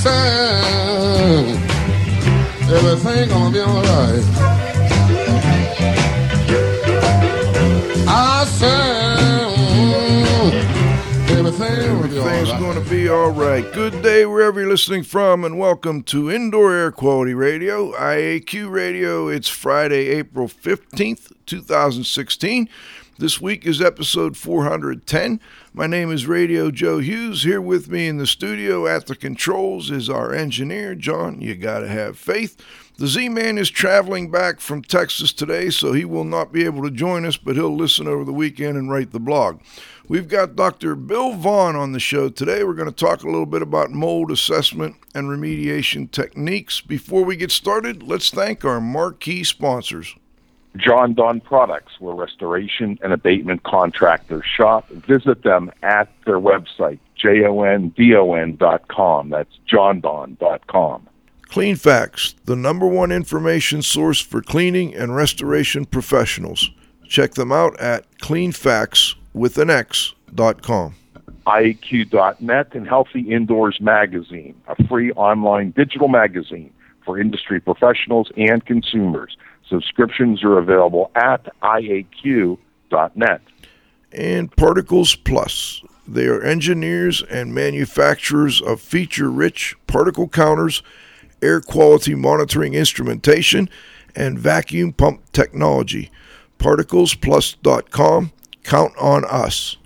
said everything gonna be alright. I said everything gonna be Everything's going to be all right. Good day wherever you're listening from, and welcome to Indoor Air Quality Radio, IAQ Radio. It's Friday, April 15th, 2016. This week is episode 410. My name is Radio Joe Hughes. Here with me in the studio at the controls is our engineer, John. You got to have faith. The Z Man is traveling back from Texas today, so he will not be able to join us, but he'll listen over the weekend and write the blog. We've got Dr. Bill Vaughn on the show today. We're going to talk a little bit about mold assessment and remediation techniques. Before we get started, let's thank our marquee sponsors. Jon-Don Products, where restoration and abatement contractors shop. Visit them at their website, jondon.com. That's jondon.com. Cleanfax, the number one information source for cleaning and restoration professionals. Check them out at cleanfax with an X.com. IAQ.net and Healthy Indoors Magazine, a free online digital magazine for industry professionals and consumers. Subscriptions are available at IAQ.net. and Particles Plus. They are engineers and manufacturers of feature rich particle counters, air quality monitoring instrumentation, and vacuum pump technology. ParticlesPlus.com. Count on us.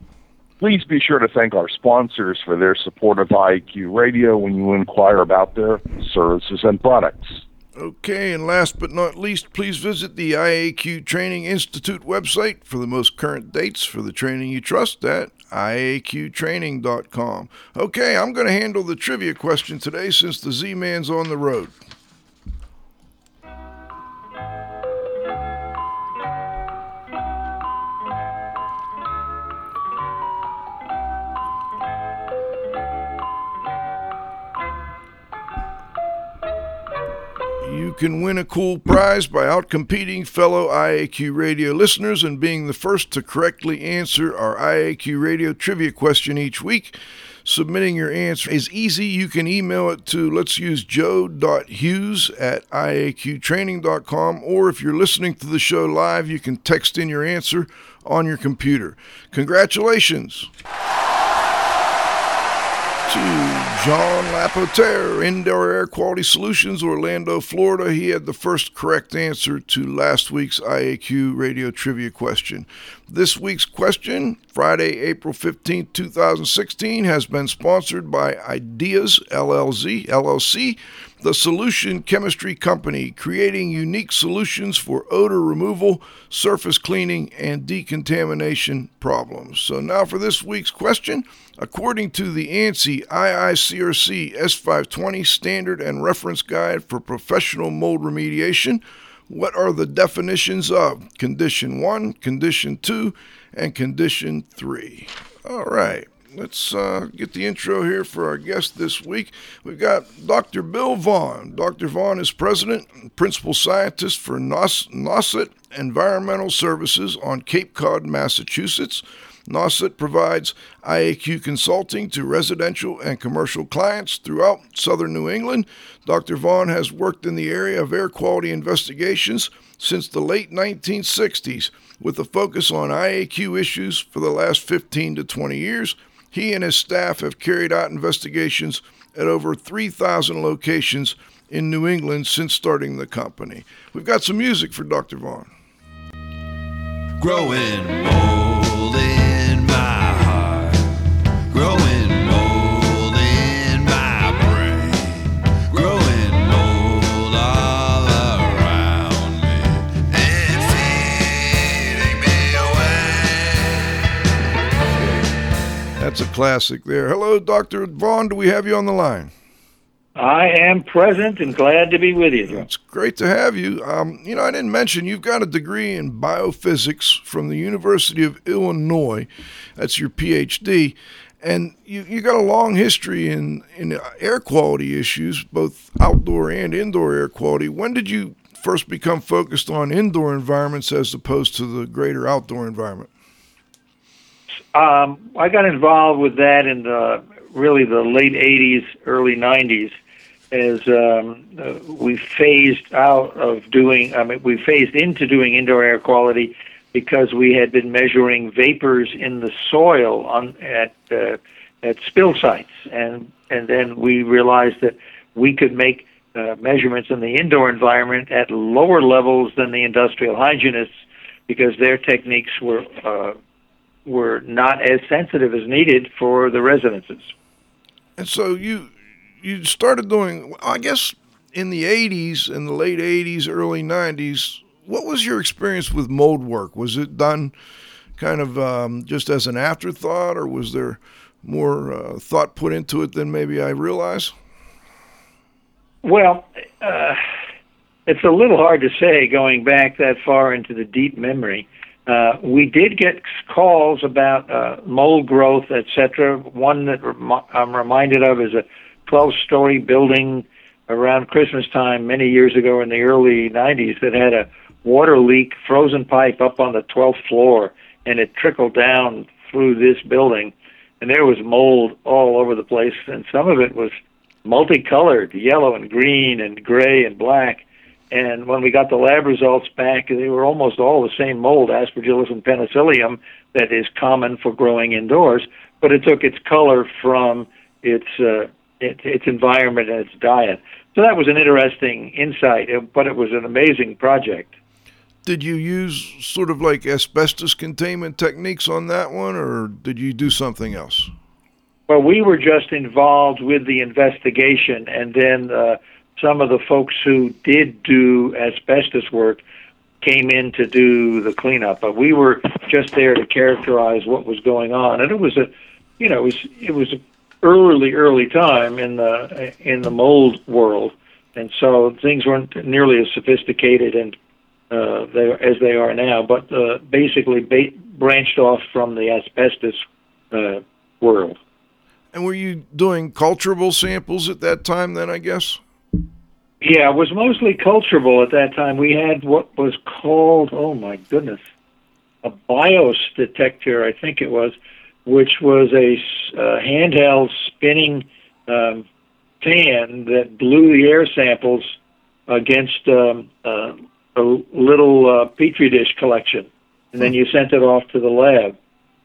Please be sure to thank our sponsors for their support of IAQ Radio when you inquire about their services and products. Okay, and last but not least, please visit the IAQ Training Institute website for the most current dates for the training you trust at IAQtraining.com. Okay, I'm going to handle the trivia question today since the Z Man's on the road. Can win a cool prize by outcompeting fellow IAQ radio listeners and being the first to correctly answer our IAQ radio trivia question each week. Submitting your answer is easy. You can email it to let's use joe.hughes at iaqtraining.com, or if you're listening to the show live, you can text in your answer on your computer. Congratulations to John Lapotere, Indoor Air Quality Solutions, Orlando, Florida. He had the first correct answer to last week's IAQ radio trivia question. This week's question, Friday, April 15, 2016, has been sponsored by Ideas LLC, LLC, the solution chemistry company creating unique solutions for odor removal, surface cleaning, and decontamination problems. So now for this week's question. According to the ANSI IICRC S520 Standard and Reference Guide for Professional Mold Remediation, what are the definitions of Condition 1, Condition 2, and Condition 3? All right. Let's uh, get the intro here for our guest this week. We've got Dr. Bill Vaughn. Dr. Vaughn is president and principal scientist for NOS- Environmental Services on Cape Cod, Massachusetts. Nauset provides IAQ consulting to residential and commercial clients throughout southern New England. Dr. Vaughn has worked in the area of air quality investigations since the late 1960s with a focus on IAQ issues for the last 15 to 20 years. He and his staff have carried out investigations at over 3,000 locations in New England since starting the company. We've got some music for Dr. Vaughn. Growing mold That's a classic there. Hello, Dr. Vaughn. Do we have you on the line? I am present and glad to be with you. It's great to have you. Um, you know, I didn't mention you've got a degree in biophysics from the University of Illinois. That's your PhD. And you, you got a long history in, in air quality issues, both outdoor and indoor air quality. When did you first become focused on indoor environments as opposed to the greater outdoor environment? Um, I got involved with that in the really the late 80s, early 90s, as um, uh, we phased out of doing, I mean, we phased into doing indoor air quality because we had been measuring vapors in the soil on at uh, at spill sites, and and then we realized that we could make uh, measurements in the indoor environment at lower levels than the industrial hygienists because their techniques were uh, were not as sensitive as needed for the residences. And so you you started doing, I guess, in the '80s, in the late '80s, early '90s. What was your experience with mold work? Was it done kind of um, just as an afterthought, or was there more uh, thought put into it than maybe I realize? Well, uh, it's a little hard to say going back that far into the deep memory. Uh, we did get calls about uh, mold growth, etc. One that rem- I'm reminded of is a 12-story building around Christmas time many years ago in the early 90s that had a water leak, frozen pipe up on the 12th floor, and it trickled down through this building, and there was mold all over the place, and some of it was multicolored, yellow and green and gray and black. And when we got the lab results back, they were almost all the same mold, Aspergillus and Penicillium, that is common for growing indoors. But it took its color from its uh, its, its environment and its diet. So that was an interesting insight, uh, but it was an amazing project. Did you use sort of like asbestos containment techniques on that one, or did you do something else? Well, we were just involved with the investigation, and then uh, some of the folks who did do asbestos work came in to do the cleanup. But we were just there to characterize what was going on, and it was a, you know, it was it was a early early time in the in the mold world, and so things weren't nearly as sophisticated and uh, they, as they are now. But uh, basically, ba- branched off from the asbestos uh, world. And were you doing culturable samples at that time then, I guess? Yeah, it was mostly culturable at that time. We had what was called, oh my goodness, a BIOS detector, I think it was, which was a uh, handheld spinning um, fan that blew the air samples against um, uh, a little uh, petri dish collection, and then you sent it off to the lab,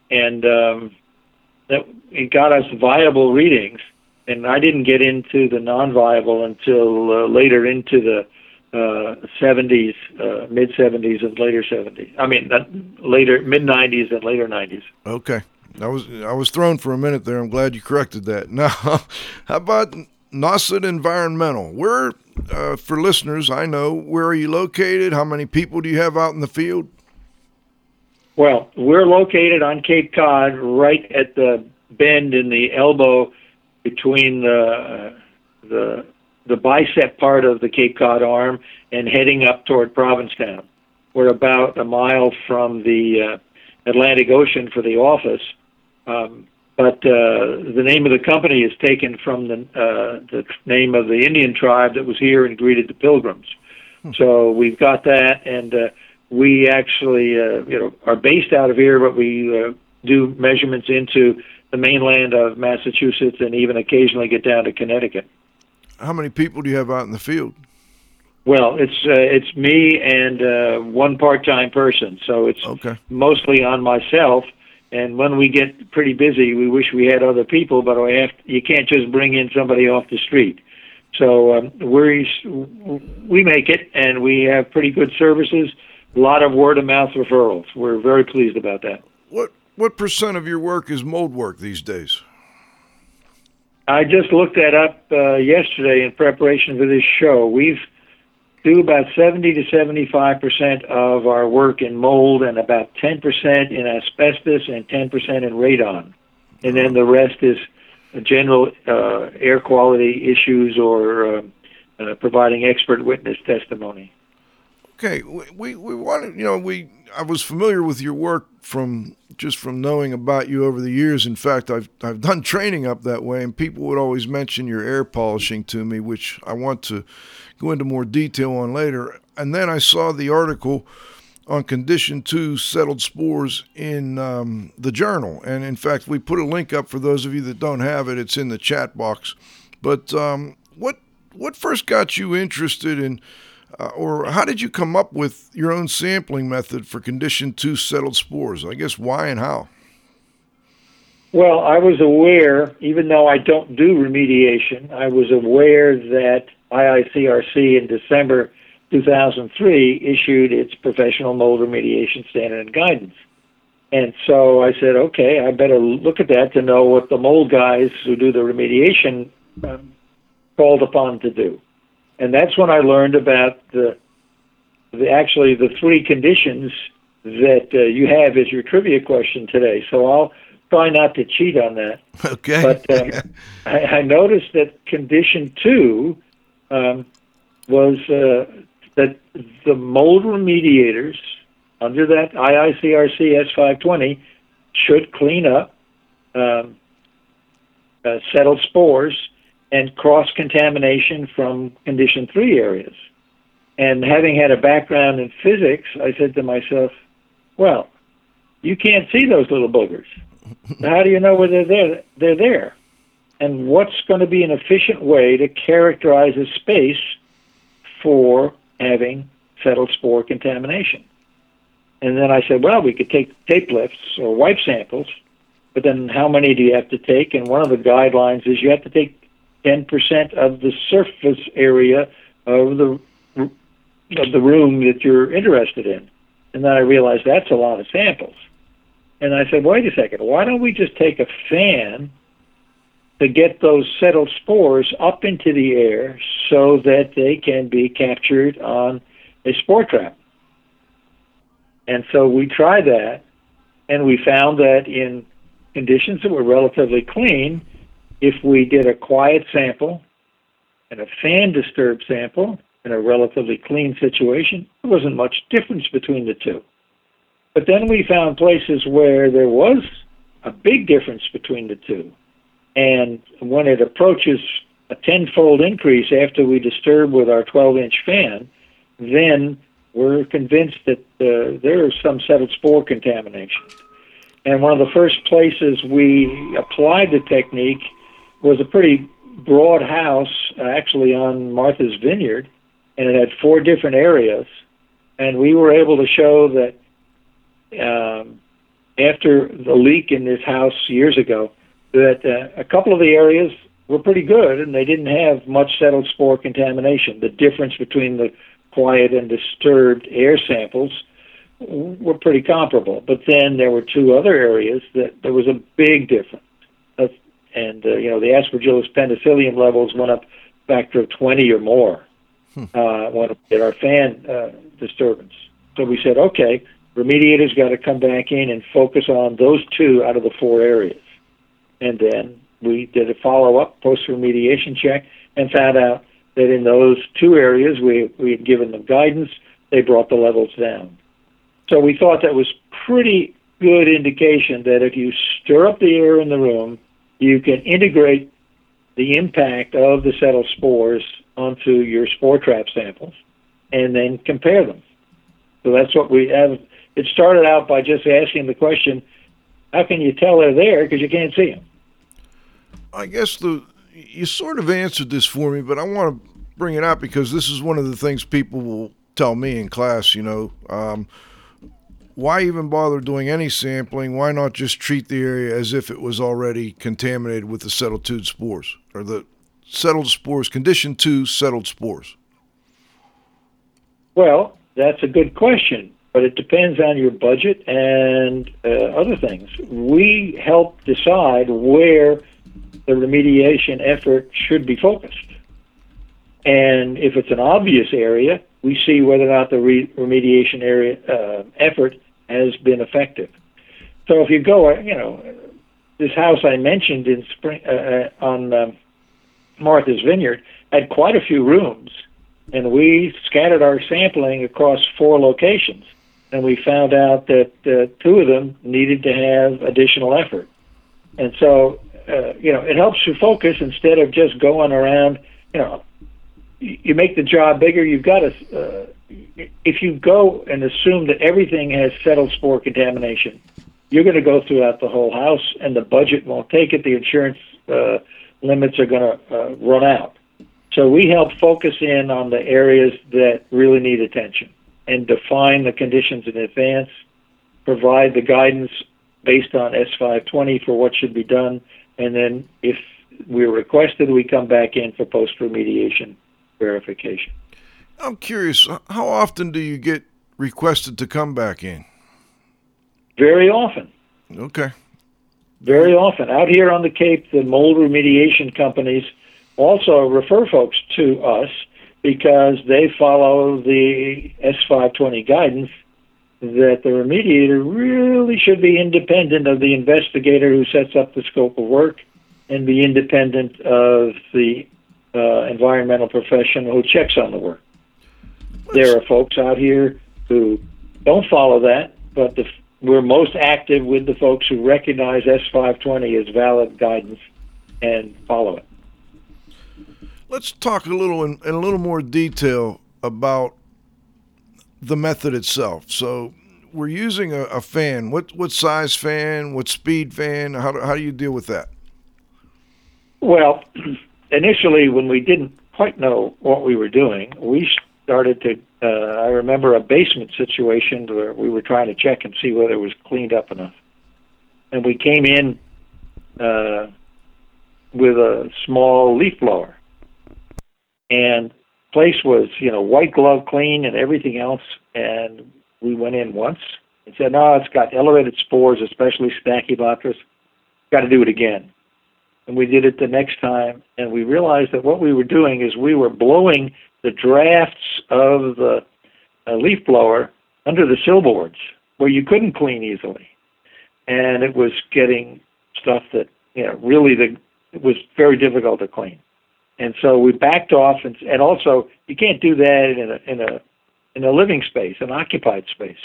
and um, that it got us viable readings. And I didn't get into the non-viable until uh, later into the uh, 70s, uh, mid 70s and later 70s. I mean, uh, later mid 90s and later 90s. Okay. I was I was thrown for a minute there. I'm glad you corrected that. Now, how about Nauset Environmental? Where, uh, for listeners, I know where are you located? How many people do you have out in the field? Well, we're located on Cape Cod, right at the bend in the elbow between the uh, the the bicep part of the Cape Cod arm and heading up toward Provincetown. We're about a mile from the uh, Atlantic Ocean for the office, um, but uh, the name of the company is taken from the uh, the name of the Indian tribe that was here and greeted the pilgrims. So we've got that, and uh, we actually uh, you know are based out of here, but we uh, do measurements into the mainland of Massachusetts and even occasionally get down to Connecticut. How many people do you have out in the field? Well, it's uh, it's me and uh, one part-time person, so it's Okay. mostly on myself. And when we get pretty busy, we wish we had other people, but we have you can't just bring in somebody off the street. So um, we we make it, and we have pretty good services. A lot of word of mouth referrals. We're very pleased about that. What what percent of your work is mold work these days? I just looked that up uh, yesterday in preparation for this show. We've do about 70 to 75 percent of our work in mold, and about 10 percent in asbestos, and 10 percent in radon, and then the rest is general uh, air quality issues or uh, uh, providing expert witness testimony. Okay, we, we, we wanted, you know, we I was familiar with your work from just from knowing about you over the years. In fact, I've I've done training up that way, and people would always mention your air polishing to me, which I want to go into more detail on later. And then I saw the article on condition two settled spores in um, the journal. And in fact, we put a link up for those of you that don't have it. It's in the chat box. But um, what what first got you interested in, uh, or how did you come up with your own sampling method for condition two settled spores? I guess why and how. Well, I was aware, even though I don't do remediation, I was aware that IICRC in December 2003 issued its professional mold remediation standard and guidance. And so I said, okay, I better look at that to know what the mold guys who do the remediation um, called upon to do. And that's when I learned about the, the actually the three conditions that uh, you have as your trivia question today. So I'll try not to cheat on that. Okay. But uh, I, I noticed that condition two um, was uh, that the mold remediators under that IICRC S520 should clean up um, uh, settled spores and cross contamination from condition three areas. And having had a background in physics, I said to myself, well, you can't see those little boogers. How do you know whether they're, there? they're there? And what's going to be an efficient way to characterize a space for having settled spore contamination? And then I said, well, we could take tape lifts or wipe samples, but then how many do you have to take? And one of the guidelines is you have to take 10% of the surface area of the of the room that you're interested in. And then I realized that's a lot of samples. And I said, wait a second, why don't we just take a fan to get those settled spores up into the air so that they can be captured on a spore trap? And so we tried that, and we found that in conditions that were relatively clean, if we did a quiet sample and a fan disturbed sample, in a relatively clean situation, there wasn't much difference between the two. But then we found places where there was a big difference between the two. And when it approaches a tenfold increase after we disturb with our 12 inch fan, then we're convinced that uh, there is some settled spore contamination. And one of the first places we applied the technique was a pretty broad house, uh, actually on Martha's Vineyard, and it had four different areas. And we were able to show that um, after the leak in this house years ago, that uh, a couple of the areas were pretty good, and they didn't have much settled spore contamination. The difference between the quiet and disturbed air samples were pretty comparable. But then there were two other areas that there was a big difference. And uh, you know the Aspergillus penicillium levels went up factor of 20 or more uh, when our fan uh, disturbance. So we said, okay, remediators got to come back in and focus on those two out of the four areas. And then we did a follow up post remediation check and found out that in those two areas we, we had given them guidance, they brought the levels down. So we thought that was pretty good indication that if you stir up the air in the room, you can integrate the impact of the settled spores onto your spore trap samples and then compare them. So that's what we have. It started out by just asking the question, how can you tell they're there because you can't see them? I guess the you sort of answered this for me, but I want to bring it up because this is one of the things people will tell me in class. You know, um, why even bother doing any sampling? Why not just treat the area as if it was already contaminated with the settled spores or the settled spores, condition two settled spores? Well, that's a good question, but it depends on your budget and uh, other things. We help decide where the remediation effort should be focused. And if it's an obvious area, we see whether or not the re- remediation area uh, effort has been effective. So if you go, uh, you know, this house I mentioned in spring uh, uh on um, Martha's Vineyard had quite a few rooms, and we scattered our sampling across four locations, and we found out that uh, two of them needed to have additional effort. And so, uh, you know, it helps you focus instead of just going around. You know, you make the job bigger. You've got a, uh, if you go and assume that everything has settled spore contamination, you're going to go throughout the whole house, and the budget won't take it. The insurance uh, limits are going to uh, run out. So we help focus in on the areas that really need attention and define the conditions in advance, provide the guidance based on S520 for what should be done, and then if we're requested, we come back in for post remediation verification. I'm curious, how often do you get requested to come back in? Very often. Okay. Very often. Out here on the Cape, the mold remediation companies also refer folks to us because they follow the S520 guidance that the remediator really should be independent of the investigator who sets up the scope of work and be independent of the uh, environmental professional who checks on the work. There are folks out here who don't follow that, but the, we're most active with the folks who recognize S520 as valid guidance and follow it. Let's talk a little in, in a little more detail about the method itself. So we're using a, a, fan. What what size fan? What speed fan? How do, how do you deal with that? Well, initially, when we didn't quite know what we were doing, we started to. Uh, I remember a basement situation where we were trying to check and see whether it was cleaned up enough, and we came in uh, with a small leaf blower. And place was you know white glove clean and everything else. And we went in once and said no it's got elevated spores especially stachybotrys got to do it again and we did it the next time and we realized that what we were doing is we were blowing the drafts of the uh, leaf blower under the sill boards where you couldn't clean easily and it was getting stuff that you know really the it was very difficult to clean and so we backed off, and, and also you can't do that in a in a in a living space, an occupied space.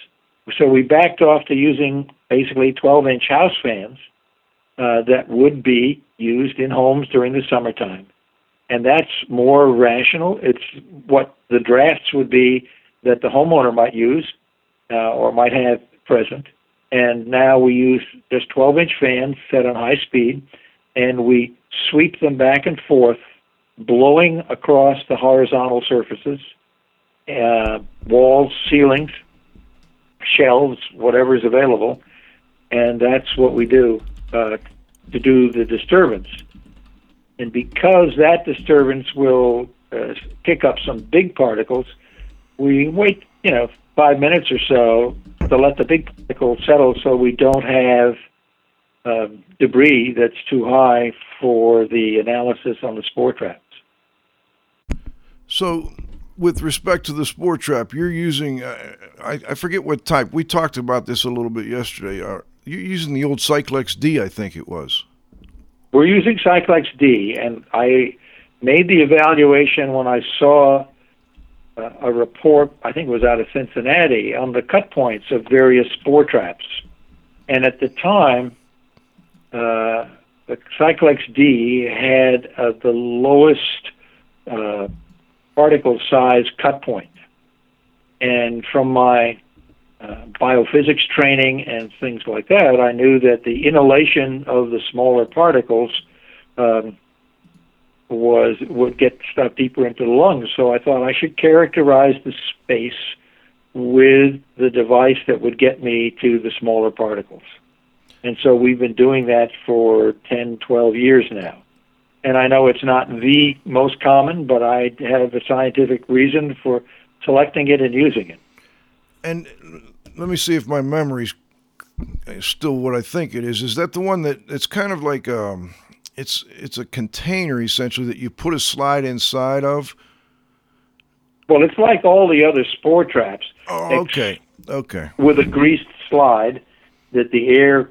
So we backed off to using basically 12-inch house fans uh, that would be used in homes during the summertime, and that's more rational. It's what the drafts would be that the homeowner might use uh, or might have present. And now we use just 12-inch fans set on high speed, and we sweep them back and forth blowing across the horizontal surfaces, uh, walls, ceilings, shelves, whatever is available, and that's what we do uh, to do the disturbance. And because that disturbance will uh, kick up some big particles, we wait, you know, five minutes or so to let the big particles settle so we don't have uh, debris that's too high for the analysis on the spore trap. So, with respect to the spore trap, you're using, uh, I, I, forget what type. We talked about this a little bit yesterday. Uh, you're using the old Cyclex D, I think it was. We're using Cyclex D, and I made the evaluation when I saw uh, a report, I think it was out of Cincinnati, on the cut points of various spore traps. And at the time, uh, the Cyclex D had uh, the lowest uh, particle size cut point. And from my uh, biophysics training and things like that, I knew that the inhalation of the smaller particles um, was would get stuff deeper into the lungs. So I thought I should characterize the space with the device that would get me to the smaller particles. And so we've been doing that for 10, 12 years now and I know it's not the most common, but I have a scientific reason for selecting it and using it. And let me see if my memory's still what I think it is. Is that the one that it's kind of like um, it's it's a container essentially that you put a slide inside of? Well, it's like all the other spore traps. Oh, okay, okay. With a greased slide that the air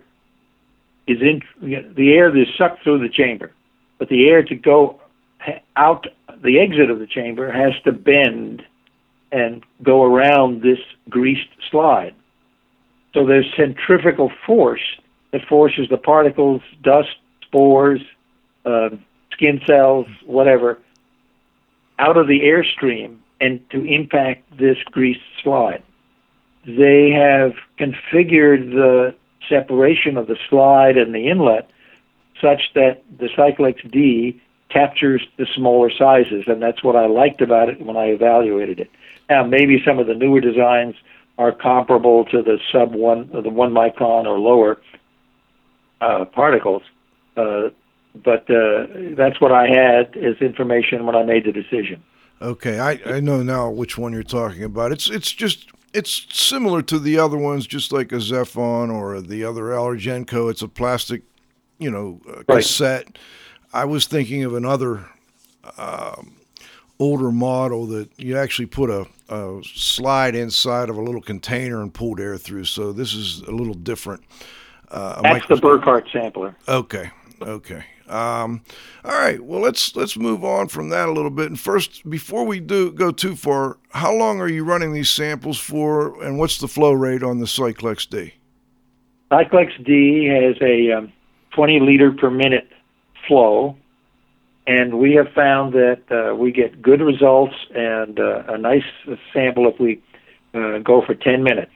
is in, the air is sucked through the chamber but the air to go out the exit of the chamber has to bend and go around this greased slide. So there's centrifugal force that forces the particles, dust, spores, uh, skin cells, whatever, out of the airstream and to impact this greased slide. They have configured the separation of the slide and the inlet such that the Cyclex D captures the smaller sizes, and that's what I liked about it when I evaluated it. Now, maybe some of the newer designs are comparable to the sub one, the one micron or lower uh, particles, uh, but uh, that's what I had as information when I made the decision. Okay, I, I know now which one you're talking about. It's it's just it's similar to the other ones, just like a Zefon or the other Allergenco. It's a plastic, you know, uh, Right. cassette. I was thinking of another um, older model that you actually put a, a slide inside of a little container and pulled air through. So this is a little different. Uh, That's the. Burkard sampler. Okay. Okay. Um, all right. Well, let's let's move on from that a little bit. And first, before we do go too far, how long are you running these samples for, and what's the flow rate on the Cyclex D? Cyclex D has a um, 20 liter per minute flow, and we have found that uh, we get good results and uh, a nice sample if we uh, go for 10 minutes.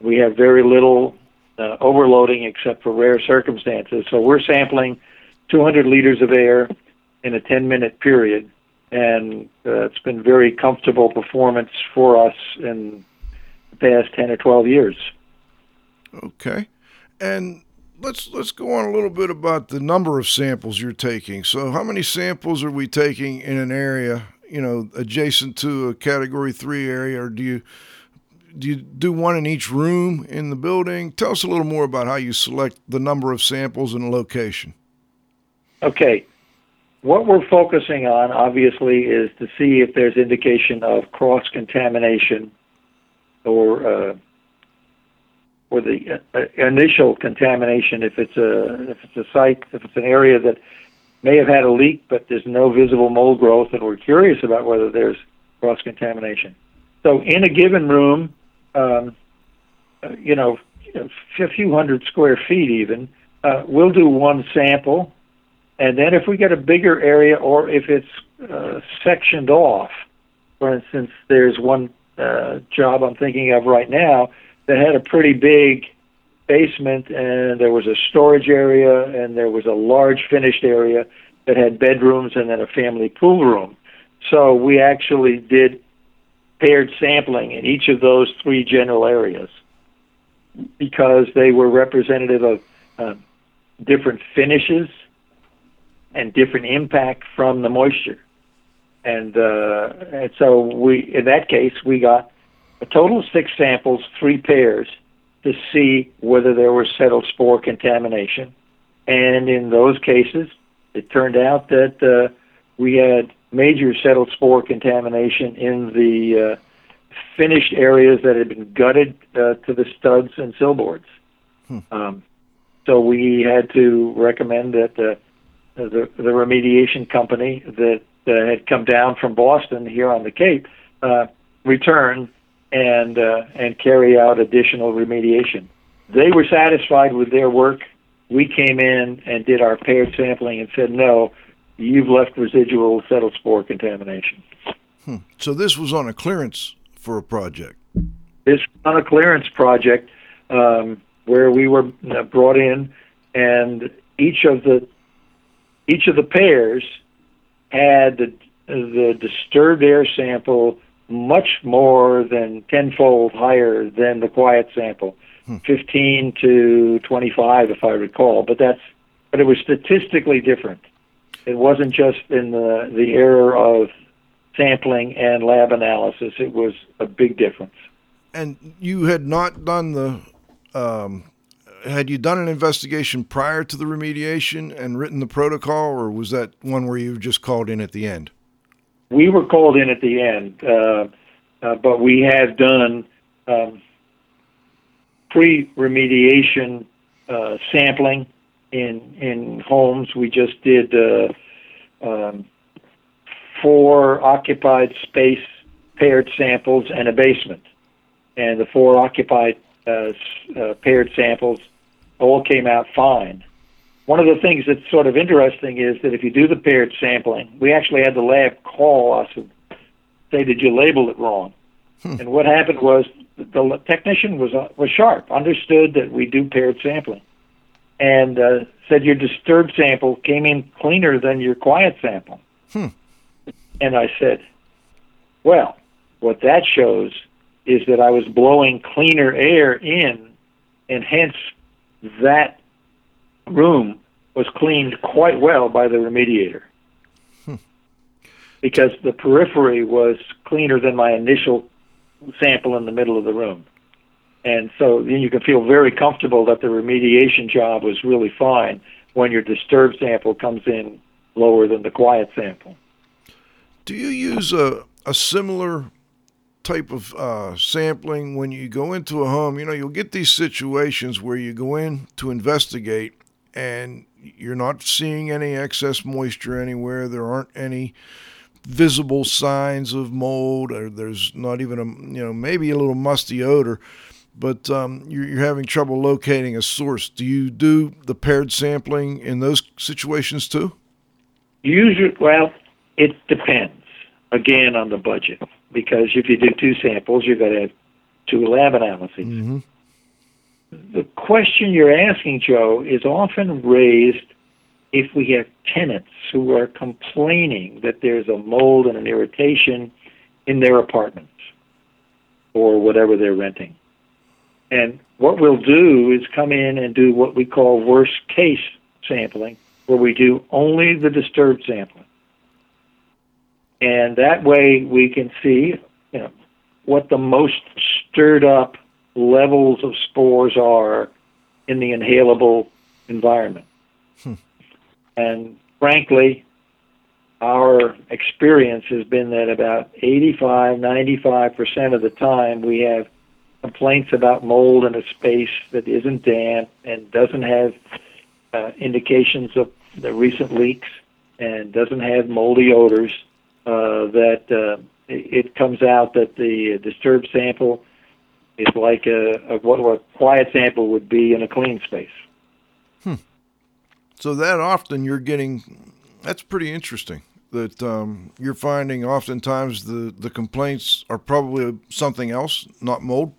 We have very little uh, overloading except for rare circumstances. So we're sampling 200 liters of air in a 10 minute period, and uh, it's been very comfortable performance for us in the past 10 or 12 years. Okay. And let's let's go on a little bit about the number of samples you're taking. So, how many samples are we taking in an area? You know, adjacent to a Category Three area, or do you do you do one in each room in the building? Tell us a little more about how you select the number of samples and location. Okay. What we're focusing on, obviously, is to see if there's indication of cross contamination or uh, or the uh, initial contamination. If it's a if it's a site, if it's an area that may have had a leak, but there's no visible mold growth, and we're curious about whether there's cross contamination. So, in a given room, um, uh, you know, a few hundred square feet, even, uh, we'll do one sample and then if we get a bigger area or if it's uh, sectioned off, for instance, there's one uh, job I'm thinking of right now that had a pretty big basement and there was a storage area and there was a large finished area that had bedrooms and then a family pool room. So we actually did paired sampling in each of those three general areas because they were representative of uh, different finishes and different impact from the moisture. And, uh, and so we, in that case, we got a total of six samples, three pairs, to see whether there was settled spore contamination. And in those cases, it turned out that uh, we had major settled spore contamination in the uh, finished areas that had been gutted uh, to the studs and sill boards. Um, so we had to recommend that uh, the, the remediation company that uh, had come down from Boston here on the Cape uh, return and uh, and carry out additional remediation. They were satisfied with their work. We came in and did our paired sampling and said, no, you've left residual settled spore contamination. So this was on a clearance for a project. This was on a clearance project um, where we were uh, brought in, and each of the each of the pairs had the, the disturbed air sample much more than tenfold higher than the quiet sample, 15 to 25, if I recall. But that's but it was statistically different. It wasn't just in the the error of sampling and lab analysis. It was a big difference. And you had not done the, um, had you done an investigation prior to the remediation and written the protocol, or was that one where you just called in at the end? We were called in at the end, uh, uh, but we had done um, pre-remediation uh, sampling in in homes. We just did uh, um, four occupied space paired samples and a basement, and the four occupied uh, uh, paired samples all came out fine. One of the things that's sort of interesting is that if you do the paired sampling, we actually had the lab call us and say, "Did you label it wrong?" And what happened was the technician was uh, was sharp, understood that we do paired sampling, and uh, said your disturbed sample came in cleaner than your quiet sample. And I said, well, what that shows is that I was blowing cleaner air in, and hence that room was cleaned quite well by the remediator. Because the periphery was cleaner than my initial sample in the middle of the room. And so then you can feel very comfortable that the remediation job was really fine when your disturbed sample comes in lower than the quiet sample. Do you use a, a similar type of uh, sampling when you go into a home? You know, you'll get these situations where you go in to investigate and you're not seeing any excess moisture anywhere. There aren't any visible signs of mold, or there's not even a you know maybe a little musty odor, but um, you're, you're having trouble locating a source. Do you do the paired sampling in those situations too? Usually, well, it depends again on the budget because if you do two samples, you're going to have two lab analyses. The question you're asking, Joe, is often raised if we have tenants who are complaining that there's a mold and an irritation in their apartments or whatever they're renting. And what we'll do is come in and do what we call worst case sampling, where we do only the disturbed sampling. And that way we can see, you know, what the most stirred up levels of spores are in the inhalable environment. And frankly, our experience has been that about 85, 95% of the time we have complaints about mold in a space that isn't damp and doesn't have uh, indications of the recent leaks and doesn't have moldy odors, uh, that uh, it it comes out that the disturbed sample is like a, a what a quiet sample would be in a clean space. So that often you're getting, that's pretty interesting. That um, you're finding oftentimes the, the complaints are probably something else, not mold.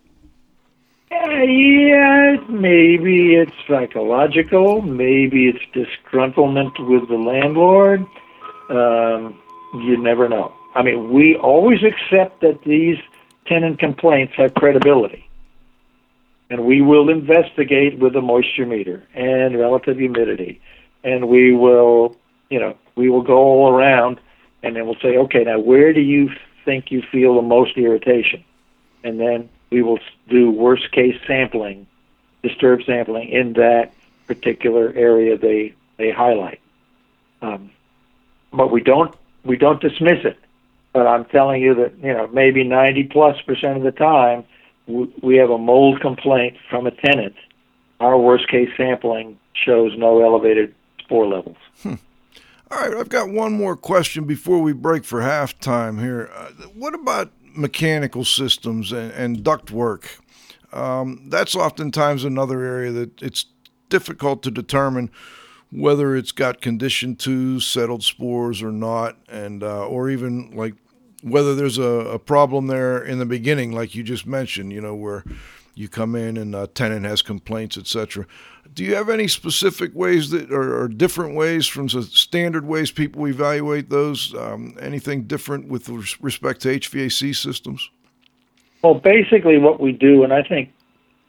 Uh, yeah, maybe it's psychological. Maybe it's disgruntlement with the landlord. Um, you never know. I mean, we always accept that these tenant complaints have credibility. And we will investigate with a moisture meter and relative humidity. And we will, you know, we will go all around and then we'll say, okay, now where do you think you feel the most irritation? And then we will do worst case sampling, disturbed sampling in that particular area they they highlight. Um, but we don't we don't dismiss it. But I'm telling you that you know maybe 90 plus percent of the time we have a mold complaint from a tenant. Our worst case sampling shows no elevated spore levels. All right, I've got one more question before we break for halftime here. Uh, what about mechanical systems and, and duct work? Um, that's oftentimes another area that it's difficult to determine whether it's got condition two settled spores or not, and uh, or even like whether there's a, a problem there in the beginning, like you just mentioned, you know, where you come in and a tenant has complaints, etc. Do you have any specific ways that or different ways from the standard ways people evaluate those? Um, anything different with respect to HVAC systems? Well, basically, what we do, and I think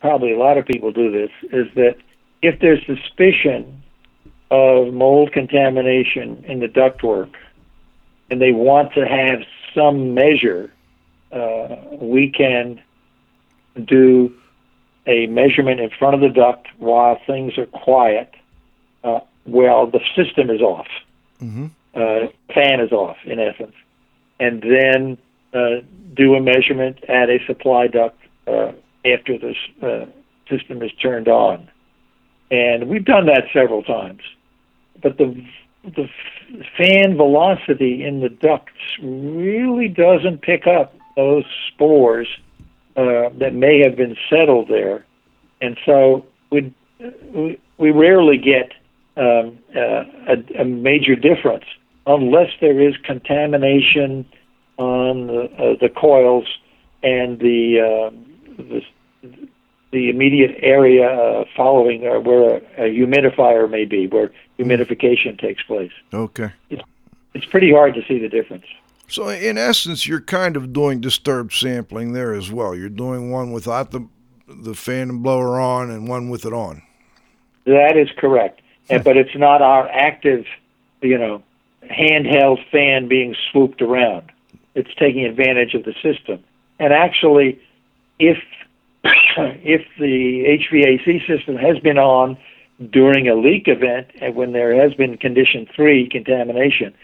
probably a lot of people do this, is that if there's suspicion of mold contamination in the ductwork and they want to have some measure, uh, we can do a measurement in front of the duct while things are quiet, uh, while the system is off. Uh, fan is off, in essence. And then uh, do a measurement at a supply duct uh, after the uh, system is turned on. And we've done that several times. But the the fan velocity in the ducts really doesn't pick up those spores uh, that may have been settled there, and so we we, rarely get um, uh, a, a major difference unless there is contamination on the, uh, the coils and the, uh, the the immediate area uh, following uh, where a, a humidifier may be, where humidification takes place. Okay. It's pretty hard to see the difference. So, in essence, you're kind of doing disturbed sampling there as well. You're doing one without the the fan and blower on, and one with it on. That is correct, and, but it's not our active, you know, handheld fan being swooped around. It's taking advantage of the system. And actually, if if the HVAC system has been on during a leak event and when there has been condition three contamination,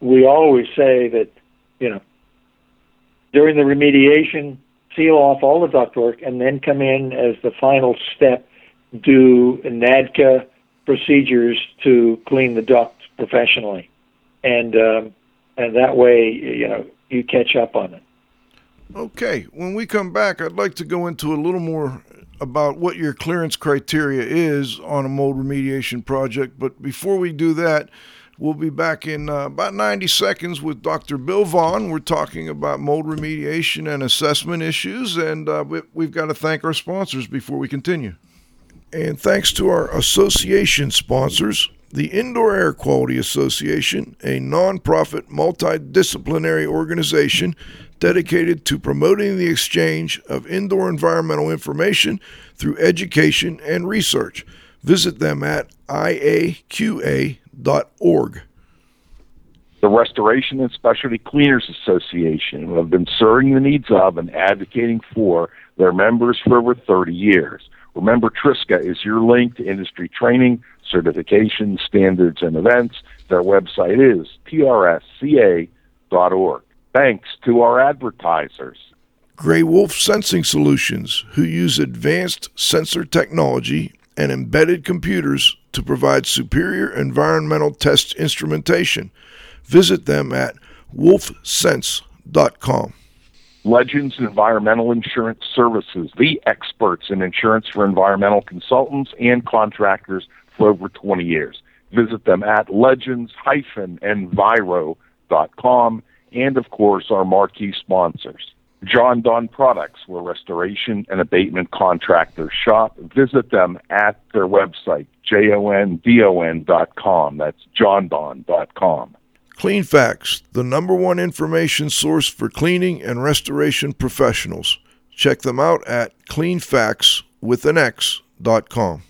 we always say that, you know, during the remediation, seal off all the ductwork and then come in as the final step, do NADCA procedures to clean the duct professionally. And, um, and that way, you know, you catch up on it. Okay, when we come back, I'd like to go into a little more about what your clearance criteria is on a mold remediation project. But before we do that, we'll be back in uh, about 90 seconds with Dr. Bill Vaughn. We're talking about mold remediation and assessment issues, and uh, we, we've got to thank our sponsors before we continue. And thanks to our association sponsors, the Indoor Air Quality Association, a nonprofit multidisciplinary organization dedicated to promoting the exchange of indoor environmental information through education and research. Visit them at iaqa.org. The Restoration and Specialty Cleaners Association, who have been serving the needs of and advocating for their members for over 30 years. Remember, Triska is your link to industry training, certification, standards, and events. Their website is trsca.org. Thanks to our advertisers. Gray Wolf Sensing Solutions, who use advanced sensor technology and embedded computers to provide superior environmental test instrumentation. Visit them at wolfsense.com. Legends Environmental Insurance Services, the experts in insurance for environmental consultants and contractors for over 20 years. Visit them at legends-enviro.com and, of course, our marquee sponsors. Jon-Don Products, where restoration and abatement contractors shop. Visit them at their website, jondon.com. That's jondon.com. Clean Facts, the number one information source for cleaning and restoration professionals. Check them out at cleanfax.com.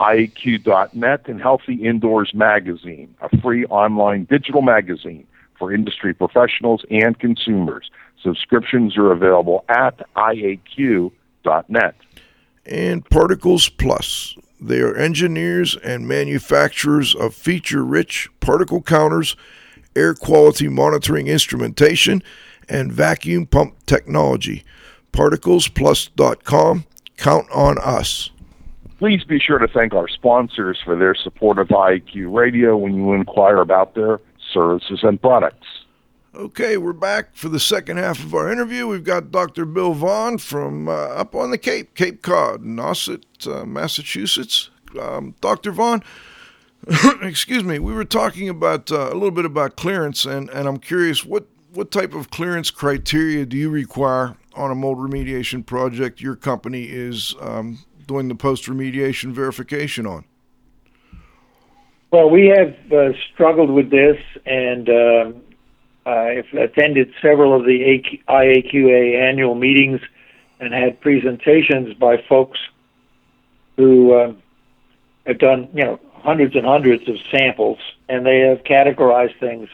IAQ.net and Healthy Indoors Magazine, a free online digital magazine for industry professionals and consumers. Subscriptions are available at IAQ.net. And Particles Plus. They are engineers and manufacturers of feature rich particle counters, air quality monitoring instrumentation, and vacuum pump technology. ParticlesPlus.com. Count on us. Please be sure to thank our sponsors for their support of IAQ Radio when you inquire about their services and products. Okay, we're back for the second half of our interview. We've got Dr. Bill Vaughn from uh, up on the Cape, Cape Cod, Nauset, uh, Massachusetts. Um, Dr. Vaughn, excuse me, we were talking about uh, a little bit about clearance, and, and I'm curious what, what type of clearance criteria do you require on a mold remediation project your company is um, doing the post remediation verification on? Well, we have uh, struggled with this, and um, I've attended several of the IAQA annual meetings and had presentations by folks who uh, have done, you know, hundreds and hundreds of samples, and they have categorized things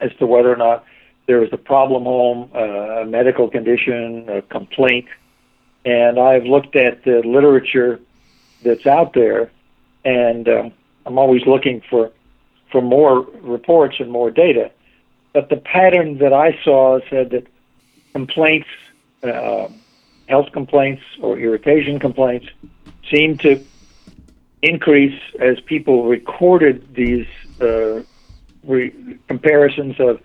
as to whether or not there is a problem home, uh, a medical condition, a complaint. And I've looked at the literature that's out there, and um, I'm always looking for for more reports and more data. But the pattern that I saw said that complaints, uh, health complaints or irritation complaints, seemed to increase as people recorded these uh, re- comparisons of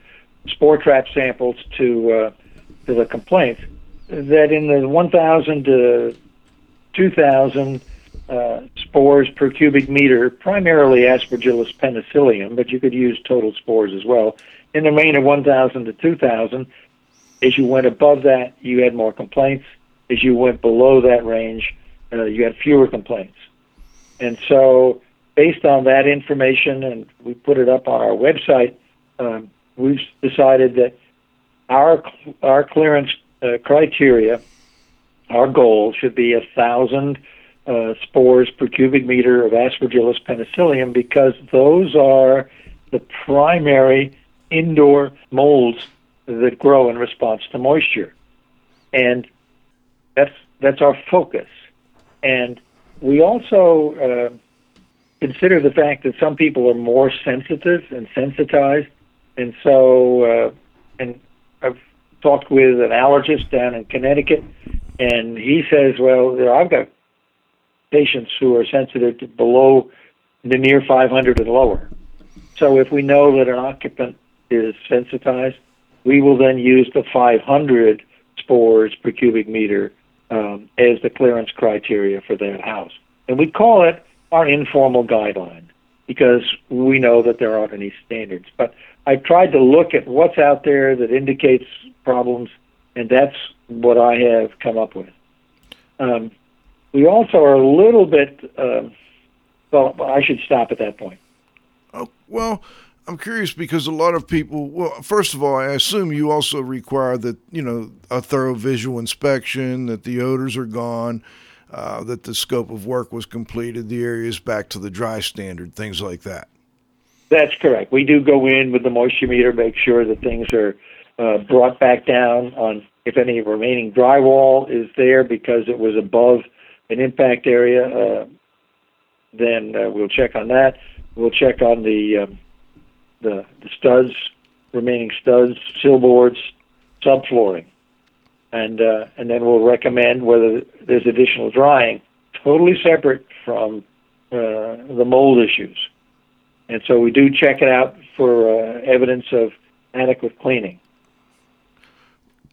spore trap samples to uh, to the complaints. That in the 1,000 to 2,000 uh, spores per cubic meter, primarily Aspergillus penicillium, but you could use total spores as well. in the range of 1,000 to 2,000. As you went above that, you had more complaints. As you went below that range, uh, you had fewer complaints. And so, based on that information, and we put it up on our website, um, we've decided that our our clearance uh, criteria, our goal should be a thousand uh, spores per cubic meter of Aspergillus penicillium because those are the primary indoor molds that grow in response to moisture, and that's that's our focus. And we also uh, consider the fact that some people are more sensitive and sensitized, and so uh, and talked with an allergist down in Connecticut, and he says, well, I've got patients who are sensitive to below the near 500 and lower. So if we know that an occupant is sensitized, we will then use the 500 spores per cubic meter um, as the clearance criteria for that house. And we call it our informal guideline because we know that there aren't any standards. But I've tried to look at what's out there that indicates problems, and that's what I have come up with. Um, we also are a little bit, uh, well, I should stop at that point. Oh, well, I'm curious because a lot of people, well, first of all, I assume you also require that, you know, a thorough visual inspection, that the odors are gone, uh, that the scope of work was completed, the area is back to the dry standard, things like that. That's correct. We do go in with the moisture meter, make sure that things are uh, brought back down on if any remaining drywall is there because it was above an impact area. Uh, then uh, we'll check on that. We'll check on the um, the, the studs, remaining studs, sill boards, subflooring, and uh, and then we'll recommend whether there's additional drying, totally separate from uh, the mold issues. And so we do check it out for uh, evidence of adequate cleaning.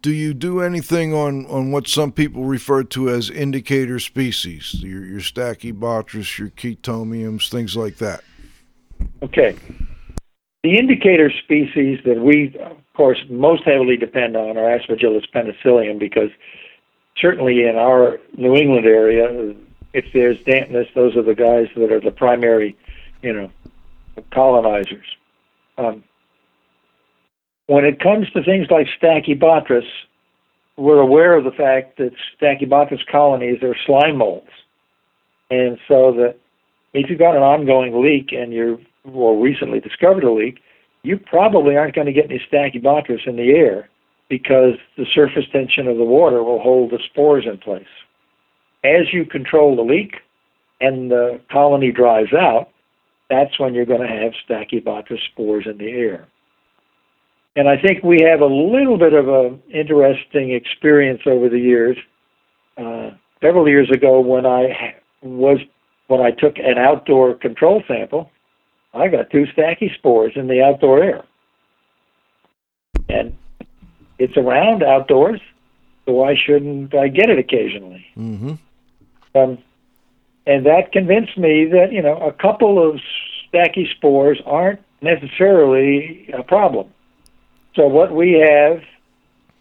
Do you do anything on, on what some people refer to as indicator species, your, your Stachybotrys, your Chaetomiums, things like that? Okay. The indicator species that we, of course, most heavily depend on are Aspergillus penicillium because certainly in our New England area, if there's dampness, those are the guys that are the primary, you know, colonizers. Um, when it comes to things like Stachybotrys, we're aware of the fact that Stachybotrys colonies are slime molds. And so that if you've got an ongoing leak and you're or recently discovered a leak, you probably aren't going to get any Stachybotrys in the air because the surface tension of the water will hold the spores in place. As you control the leak and the colony dries out, that's when you're going to have Stachybotrys spores in the air. And I think we have a little bit of an interesting experience over the years. Uh, several years ago, when I was when I took an outdoor control sample, I got two stachyspores in the outdoor air, and it's around outdoors, so why shouldn't I get it occasionally? Mm-hmm. Um, and that convinced me that you know a couple of stacky spores aren't necessarily a problem. So what we have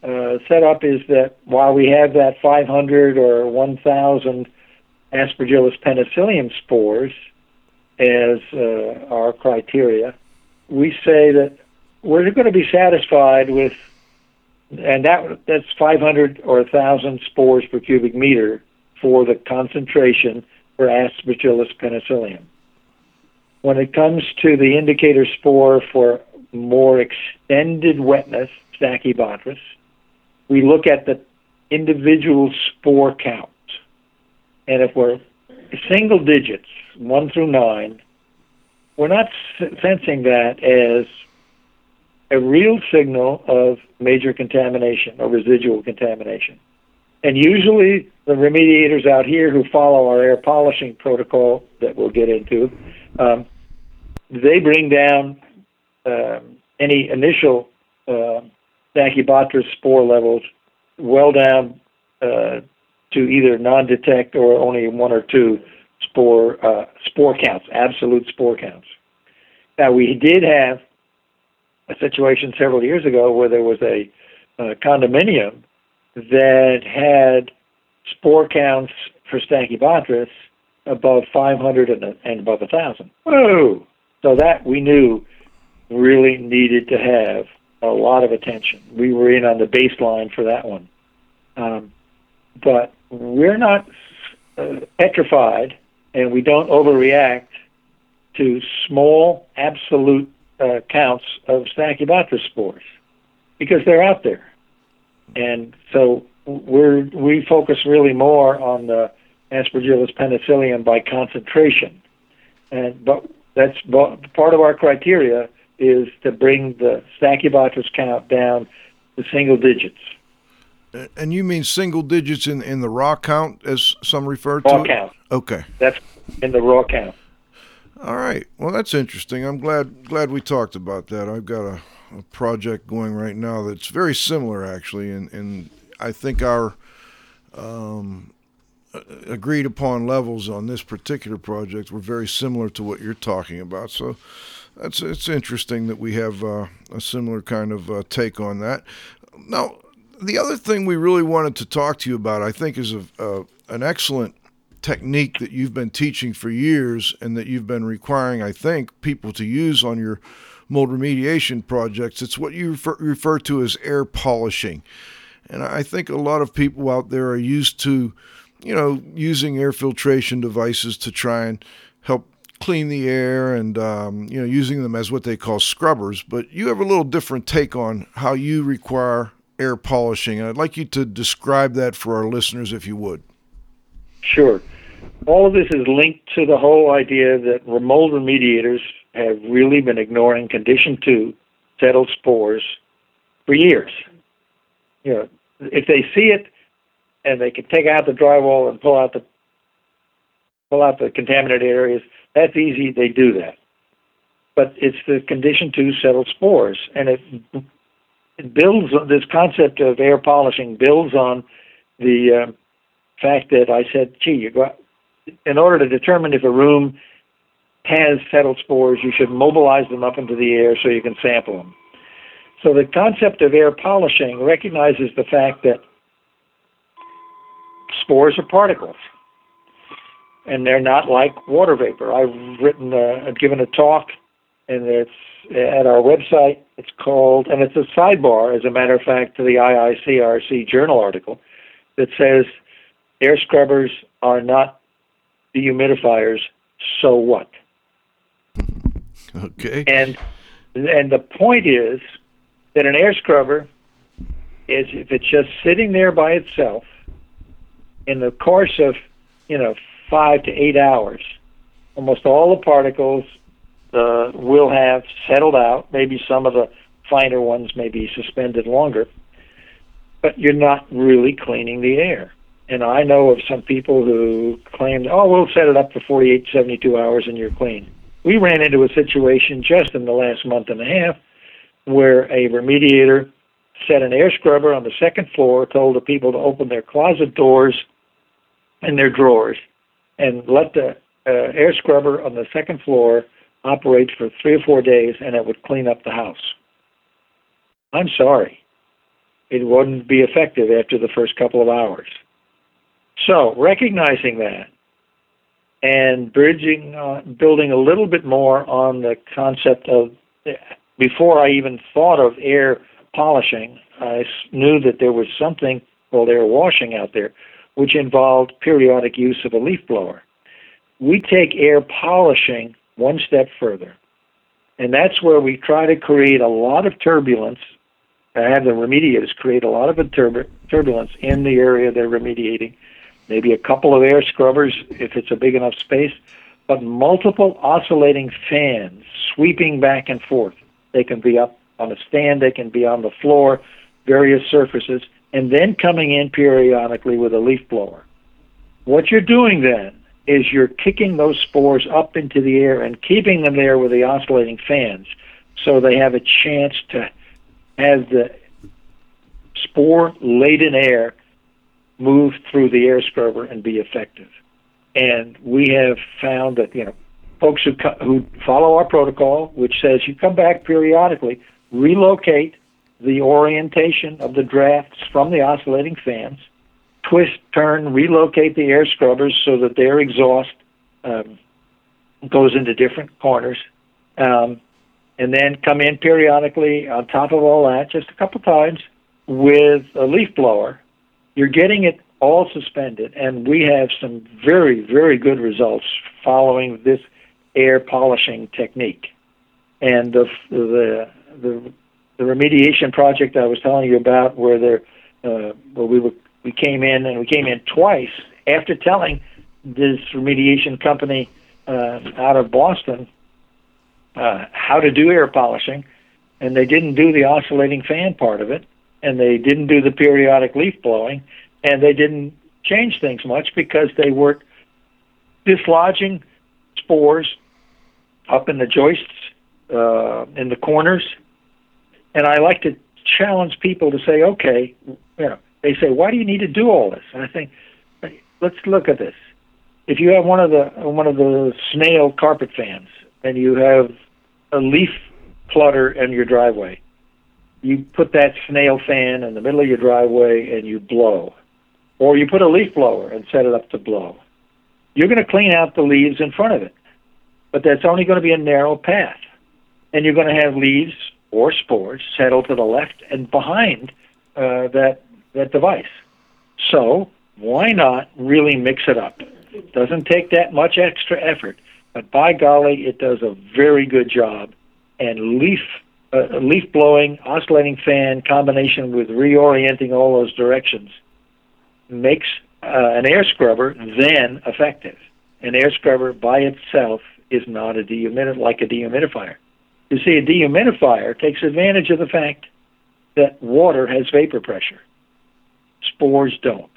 uh, set up is that while we have that 500 or 1,000 Aspergillus penicillium spores as uh, our criteria, we say that we're going to be satisfied with, and that that's 500 or 1,000 spores per cubic meter for the concentration for Aspergillus penicillium. When it comes to the indicator spore for more extended wetness, Stachybotrys, we look at the individual spore count. And if we're single digits, one through nine, we're not sensing that as a real signal of major contamination or residual contamination. And usually, the remediators out here who follow our air polishing protocol that we'll get into, um, they bring down um, any initial uh, spore levels well down uh, to either non-detect or only one or two spore uh, spore counts, absolute spore counts. Now we did have a situation several years ago where there was a, a condominium that had spore counts for Stachybotrys above 500 and, and above 1,000. Whoa! So that we knew really needed to have a lot of attention. We were in on the baseline for that one. Um, but we're not uh, petrified and we don't overreact to small absolute uh, counts of Stachybotrys spores because they're out there. And so we're, we focus really more on the Aspergillus penicillium by concentration. And, but that's part of our criteria is to bring the Stachybotrys count down to single digits. And you mean single digits in, in the raw count, as some refer raw to? count. Okay. That's in the raw count. All right. Well, that's interesting. I'm glad glad we talked about that. I've got a, a project going right now that's very similar, actually, and and I think our um, agreed upon levels on this particular project were very similar to what you're talking about. So that's it's interesting that we have uh, a similar kind of uh, take on that. Now, the other thing we really wanted to talk to you about, I think, is a, a, an excellent technique that you've been teaching for years and that you've been requiring, I think, people to use on your mold remediation projects. It's what you refer, refer to as air polishing. And I think a lot of people out there are used to, you know, using air filtration devices to try and help clean the air and um, you know using them as what they call scrubbers. But you have a little different take on how you require air polishing, and I'd like you to describe that for our listeners, if you would. Sure. All of this is linked to the whole idea that mold remediators have really been ignoring condition two settled spores for years. You know, if they see it and they can take out the drywall and pull out the pull out the contaminated areas, that's easy. They do that. But it's the condition two settled spores, and it it builds this concept of air polishing builds on the uh, fact that I said, gee, you go in order to determine if a room has settled spores, you should mobilize them up into the air so you can sample them. So the concept of air polishing recognizes the fact that spores are particles, and they're not like water vapor. I've written, uh, I've given a talk, and it's at our website. It's called, and it's a sidebar, as a matter of fact, to the IICRC journal article that says air scrubbers are not dehumidifiers. So what? Okay. And and the point is that an air scrubber is if it's just sitting there by itself in the course of you know five to eight hours, almost all the particles uh, will have settled out. Maybe some of the finer ones may be suspended longer, but you're not really cleaning the air. And I know of some people who claim, oh, we'll set it up for 48, 72 hours and you're clean. We ran into a situation just in the last month and a half where a remediator set an air scrubber on the second floor, told the people to open their closet doors and their drawers, and let the uh, air scrubber on the second floor operate for three or four days, and it would clean up the house. I'm sorry. It wouldn't be effective after the first couple of hours. So, recognizing that and bridging, uh, building a little bit more on the concept of before I even thought of air polishing, I knew that there was something called air washing out there, which involved periodic use of a leaf blower. We take air polishing one step further, and that's where we try to create a lot of turbulence. I have the remediators create a lot of turbulence in the area they're remediating. Maybe a couple of air scrubbers if it's a big enough space, but multiple oscillating fans sweeping back and forth. They can be up on a stand, they can be on the floor, various surfaces, and then coming in periodically with a leaf blower. What you're doing then is you're kicking those spores up into the air and keeping them there with the oscillating fans so they have a chance to have the spore laden air move through the air scrubber and be effective. And we have found that, you know, folks who, co- who follow our protocol, which says you come back periodically, relocate the orientation of the drafts from the oscillating fans, twist, turn, relocate the air scrubbers so that their exhaust um, goes into different corners, um, and then come in periodically on top of all that, just a couple times, with a leaf blower. You're getting it all suspended, and we have some very, very good results following this air polishing technique. And the the the, the remediation project I was telling you about, where there, uh, where we were, we came in and we came in twice after telling this remediation company uh, out of Boston uh, how to do air polishing, and they didn't do the oscillating fan part of it, and they didn't do the periodic leaf blowing, and they didn't change things much because they weren't dislodging spores up in the joists, uh, in the corners. And I like to challenge people to say, okay, you know, they say, why do you need to do all this? And I think, let's look at this. If you have one of the one of the snail carpet fans and you have a leaf clutter in your driveway, you put that snail fan in the middle of your driveway and you blow or you put a leaf blower and set it up to blow. You're going to clean out the leaves in front of it, but that's only going to be a narrow path. And you're going to have leaves or spores settle to the left and behind uh, that, that device. So why not really mix it up? It doesn't take that much extra effort, but by golly, it does a very good job. And leaf uh, leaf blowing, oscillating fan combination with reorienting all those directions makes uh, an air scrubber then effective. An air scrubber by itself is not a dehumid like a dehumidifier. You see, a dehumidifier takes advantage of the fact that water has vapor pressure. Spores don't.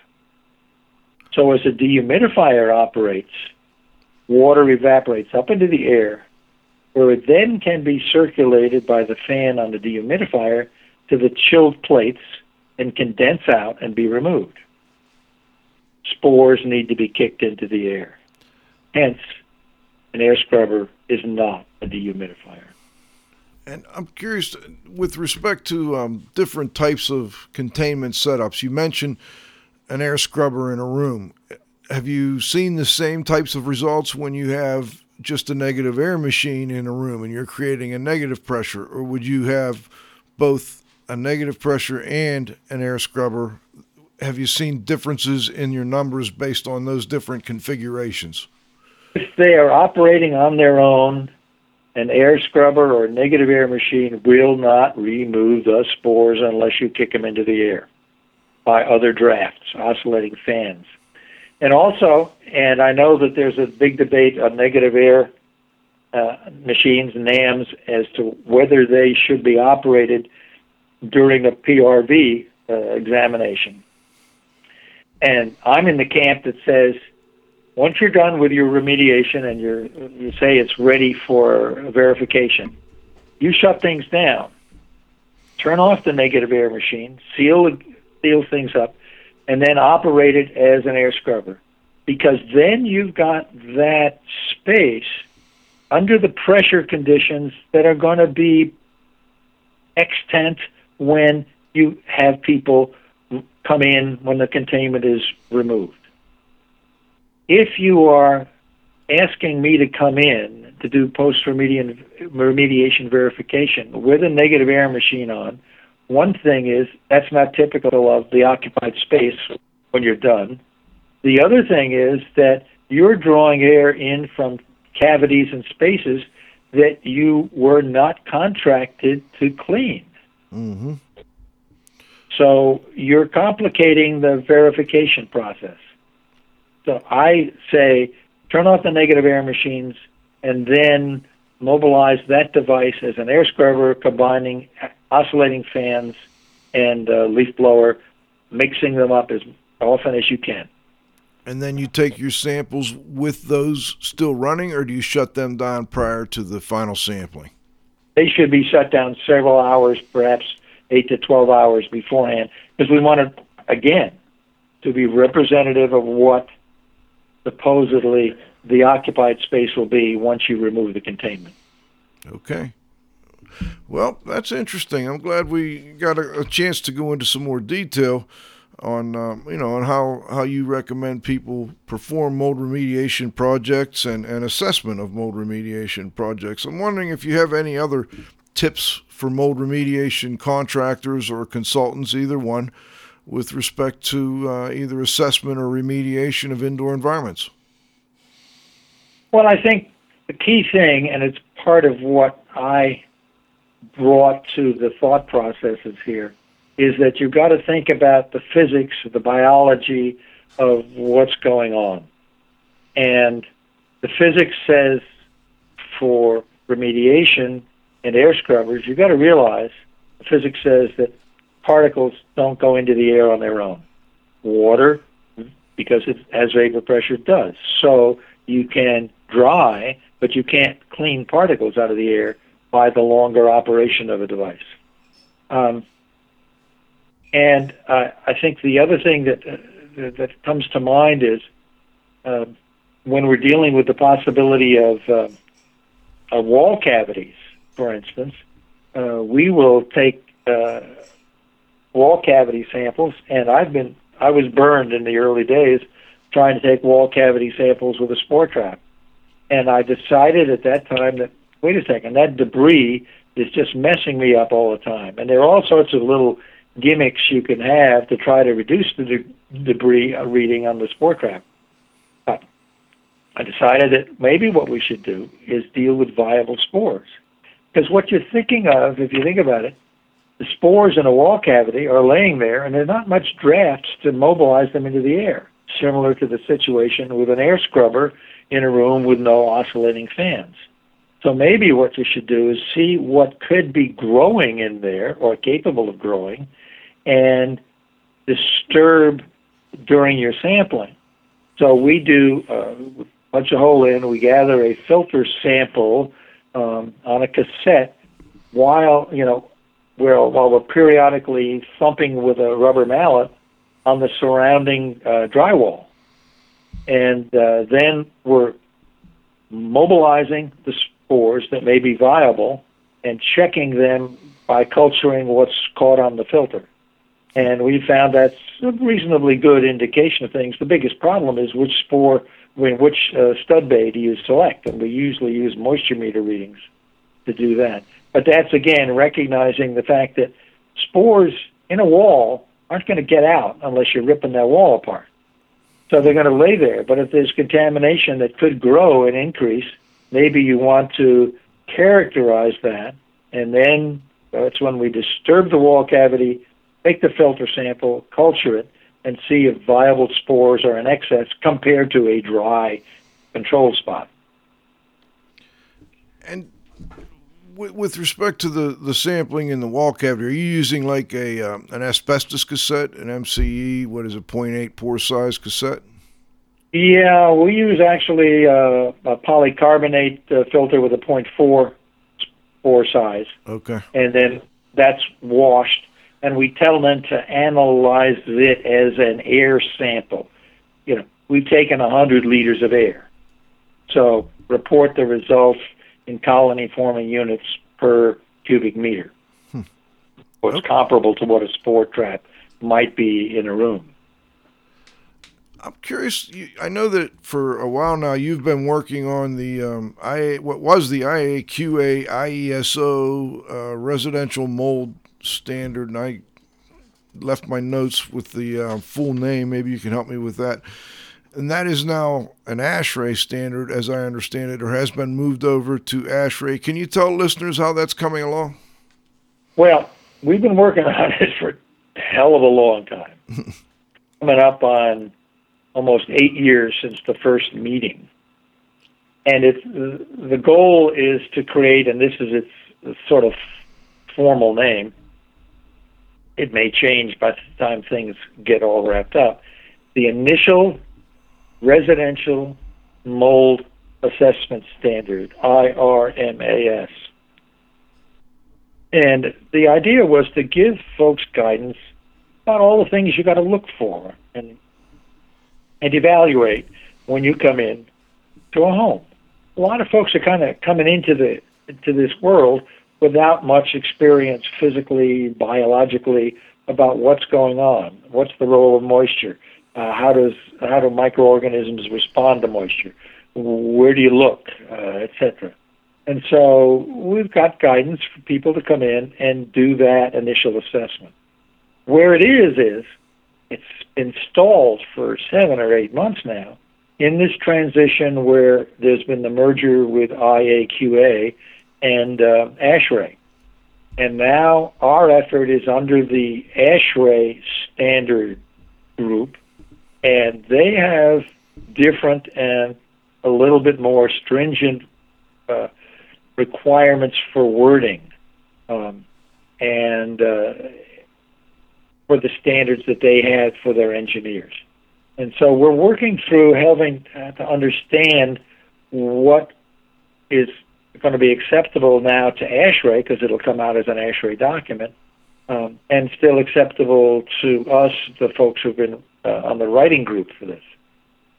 So as a dehumidifier operates, water evaporates up into the air, where it then can be circulated by the fan on the dehumidifier to the chilled plates and condense out and be removed spores need to be kicked into the air. Hence, an air scrubber is not a dehumidifier. And I'm curious, with respect to um, different types of containment setups, you mentioned an air scrubber in a room. Have you seen the same types of results when you have just a negative air machine in a room and you're creating a negative pressure, or would you have both a negative pressure and an air scrubber have you seen differences in your numbers based on those different configurations? If they are operating on their own, an air scrubber or a negative air machine will not remove the spores unless you kick them into the air by other drafts, oscillating fans. And also, and I know that there's a big debate on negative air uh, machines, NAMs, as to whether they should be operated during a PRV uh, examination. And I'm in the camp that says once you're done with your remediation and you you say it's ready for verification, you shut things down. Turn off the negative air machine, seal seal things up, and then operate it as an air scrubber. Because then you've got that space under the pressure conditions that are going to be extant when you have people come in when the containment is removed. If you are asking me to come in to do post remediation verification with a negative air machine on, one thing is that's not typical of the occupied space when you're done. The other thing is that you're drawing air in from cavities and spaces that you were not contracted to clean. Mm-hmm. So you're complicating the verification process. So I say turn off the negative air machines and then mobilize that device as an air scrubber combining oscillating fans and uh, leaf blower, mixing them up as often as you can. And then you take your samples with those still running, or do you shut them down prior to the final sampling? They should be shut down several hours, perhaps eight to 12 hours beforehand because we wanted, again, to be representative of what supposedly the occupied space will be once you remove the containment. Okay. Well, that's interesting. I'm glad we got a, a chance to go into some more detail on um, you know on how, how you recommend people perform mold remediation projects and, and assessment of mold remediation projects. I'm wondering if you have any other tips for mold remediation contractors or consultants, either one, with respect to uh, either assessment or remediation of indoor environments. Well, I think the key thing, and it's part of what I brought to the thought processes here, is that you've got to think about the physics, the biology of what's going on. And the physics says for remediation and air scrubbers, you've got to realize the physics says that particles don't go into the air on their own. Water, because it has vapor pressure, does. So you can dry, but you can't clean particles out of the air by the longer operation of a device. Um, and uh, I think the other thing that uh, that comes to mind is uh, when we're dealing with the possibility of, uh, of wall cavities, for instance, uh, we will take uh, wall cavity samples, and I've been I was burned in the early days trying to take wall cavity samples with a spore trap, and I decided at that time that wait a second, that debris is just messing me up all the time, and there are all sorts of little gimmicks you can have to try to reduce the de- debris uh, reading on the spore trap. But I decided that maybe what we should do is deal with viable spores. Because what you're thinking of, if you think about it, the spores in a wall cavity are laying there and there's not much draft to mobilize them into the air, similar to the situation with an air scrubber in a room with no oscillating fans. So maybe what you should do is see what could be growing in there or capable of growing and disturb during your sampling. So we do uh, punch a hole in, we gather a filter sample um, on a cassette while, you know, where, while we're periodically thumping with a rubber mallet on the surrounding uh, drywall. And uh, then we're mobilizing the spores that may be viable and checking them by culturing what's caught on the filter and we found that's a reasonably good indication of things. The biggest problem is which spore, I mean, which uh, stud bay do you select, and we usually use moisture meter readings to do that. But that's again recognizing the fact that spores in a wall aren't going to get out unless you're ripping that wall apart. So they're going to lay there. But if there's contamination that could grow and increase, maybe you want to characterize that, and then that's when we disturb the wall cavity take the filter sample, culture it, and see if viable spores are in excess compared to a dry control spot. And with respect to the, the sampling in the wall cavity, are you using like a uh, an asbestos cassette, an MCE? What is it, 0.8 pore size cassette? Yeah, we use actually uh, a polycarbonate uh, filter with a 0.4 pore size. Okay. And then that's washed and we tell them to analyze it as an air sample. You know, we've taken 100 liters of air. So report the results in colony forming units per cubic meter. Hmm. What's okay. comparable to what a spore trap might be in a room. I'm curious. I know that for a while now you've been working on the um, IA, what was the IAQA IESO uh, residential mold standard, and I left my notes with the uh, full name. Maybe you can help me with that. And that is now an ASHRAE standard, as I understand it, or has been moved over to ASHRAE. Can you tell listeners how that's coming along? Well, we've been working on it for a hell of a long time. Coming up on almost eight years since the first meeting. And it's the goal is to create, and this is its sort of formal name. It may change by the time things get all wrapped up. The initial residential mold assessment standard, IRMAS. And the idea was to give folks guidance about all the things you got to look for and and evaluate when you come in to a home. A lot of folks are kind of coming into the into this world without much experience physically, biologically about what's going on. What's the role of moisture? Uh, how does how do microorganisms respond to moisture? Where do you look, uh, etc. And so we've got guidance for people to come in and do that initial assessment. Where it is is it's been stalled for seven or eight months now in this transition where there's been the merger with IAQA and uh, ASHRAE. And now our effort is under the ASHRAE standard group, and they have different and a little bit more stringent uh, requirements for wording um, and uh, for the standards that they had for their engineers. And so we're working through having to understand what is going to be acceptable now to ASHRAE because it'll come out as an ASHRAE document, um, and still acceptable to us, the folks who've been uh, on the writing group for this.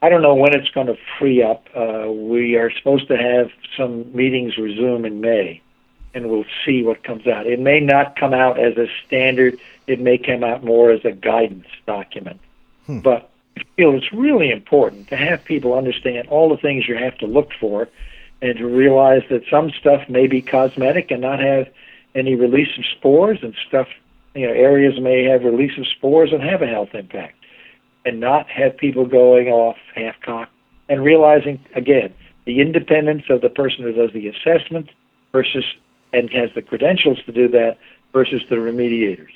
I don't know when it's going to free up. Uh, we are supposed to have some meetings resume in May, and we'll see what comes out. It may not come out as a standard. It may come out more as a guidance document. Hmm. But I feel it's really important to have people understand all the things you have to look for and to realize that some stuff may be cosmetic and not have any release of spores and stuff you know areas may have release of spores and have a health impact and not have people going off half cocked and realizing again the independence of the person who does the assessment versus and has the credentials to do that versus the remediators.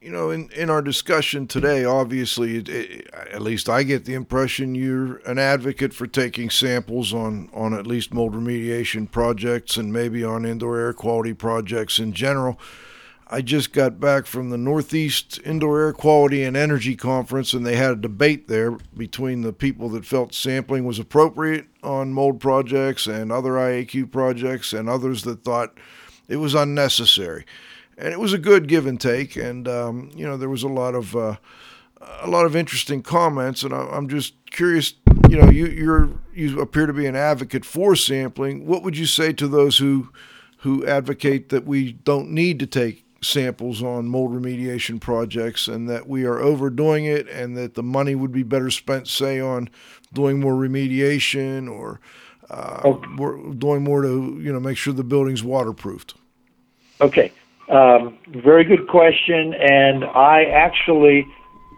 You know, in, in our discussion today, obviously, it, it, at least I get the impression you're an advocate for taking samples on, on at least mold remediation projects and maybe on indoor air quality projects in general. I just got back from the Northeast Indoor Air Quality and Energy Conference, and they had a debate there between the people that felt sampling was appropriate on mold projects and other IAQ projects, and others that thought it was unnecessary. And it was a good give and take, and um, you know there was a lot of uh, a lot of interesting comments, and I'm just curious. You know, you you're you appear to be an advocate for sampling. What would you say to those who who advocate that we don't need to take samples on mold remediation projects and that we are overdoing it and that the money would be better spent, say, on doing more remediation or uh, okay. doing more to you know make sure the building's waterproofed. Okay, um, very good question, and I actually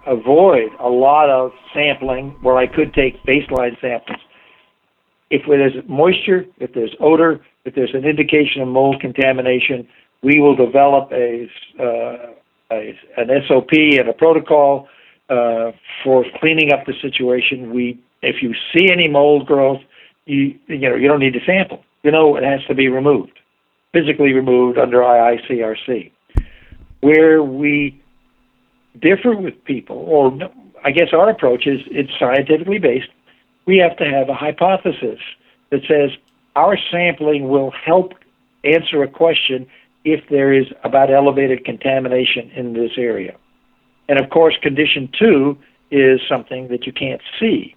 avoid a lot of sampling where I could take baseline samples. If there's moisture, if there's odor, if there's an indication of mold contamination, we will develop a, uh, a an SOP and a protocol uh, for cleaning up the situation. We, if you see any mold growth, you you know you don't need to sample. You know it has to be removed, physically removed under IICRC. Where we differ with people, or I guess our approach is it's scientifically based. We have to have a hypothesis that says our sampling will help answer a question if there is about elevated contamination in this area. And of course, condition two is something that you can't see.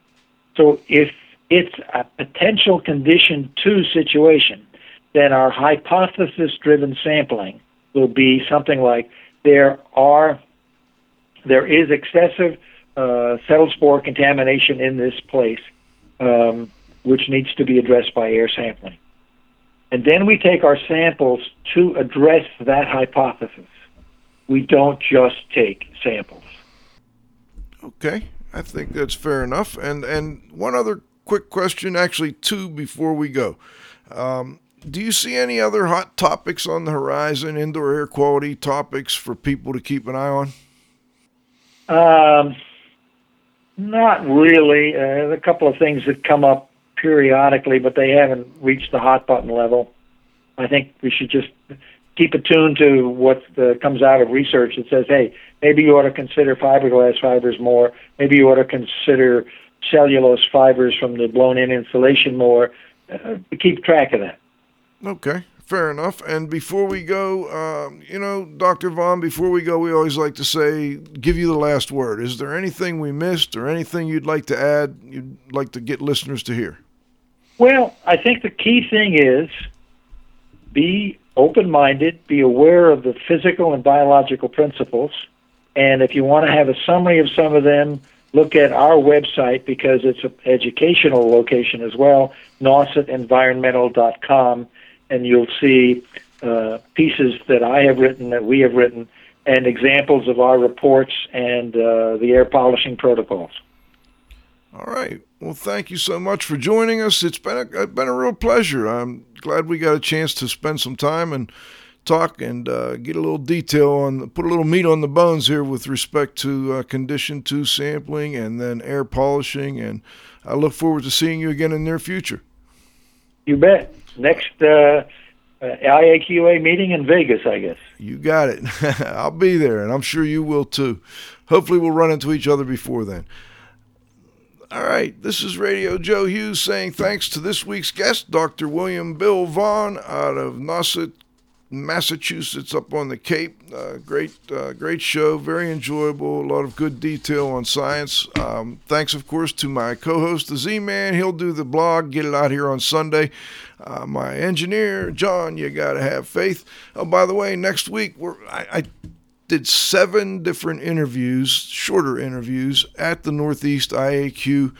So if it's a potential condition two situation, then our hypothesis driven sampling will be something like there are there is excessive uh, settled spore contamination in this place, um, which needs to be addressed by air sampling. And then we take our samples to address that hypothesis. We don't just take samples. Okay, I think that's fair enough. And and one other quick question, actually two before we go. Um, do you see any other hot topics on the horizon, indoor air quality topics for people to keep an eye on? Um, not really. Uh, a couple of things that come up periodically, but they haven't reached the hot button level. I think we should just keep attuned to what the, comes out of research that says, hey, maybe you ought to consider fiberglass fibers more. Maybe you ought to consider cellulose fibers from the blown-in insulation more. Uh, keep track of that. Okay, fair enough. And before we go, um, you know, Dr. Vaughn, before we go, we always like to say, give you the last word. Is there anything we missed or anything you'd like to add, you'd like to get listeners to hear? Well, I think the key thing is be open minded, be aware of the physical and biological principles. And if you want to have a summary of some of them, look at our website because it's an educational location as well, nausetenvironmental.com, and you'll see uh, pieces that I have written, that we have written, and examples of our reports and uh, the air polishing protocols. All right. Well, thank you so much for joining us. It's been a, been a real pleasure. I'm glad we got a chance to spend some time and talk and uh, get a little detail on, put a little meat on the bones here with respect to uh, condition two sampling and then air polishing. And I look forward to seeing you again in the near future. You bet. Next uh, uh IAQA meeting in Vegas, I guess. You got it. I'll be there, and I'm sure you will too. Hopefully, we'll run into each other before then. All right, this is Radio Joe Hughes saying thanks to this week's guest, Dr. William Bill Vaughn out of Nauset, Massachusetts, up on the Cape. Uh, great, uh, great show, very enjoyable. A lot of good detail on science. Um, thanks, of course, to my co-host, the Z-Man. He'll do the blog, get it out here on Sunday. Uh, my engineer, John, you gotta have faith. Oh, by the way, next week we're I, I did seven different interviews, shorter interviews, at the Northeast IAQ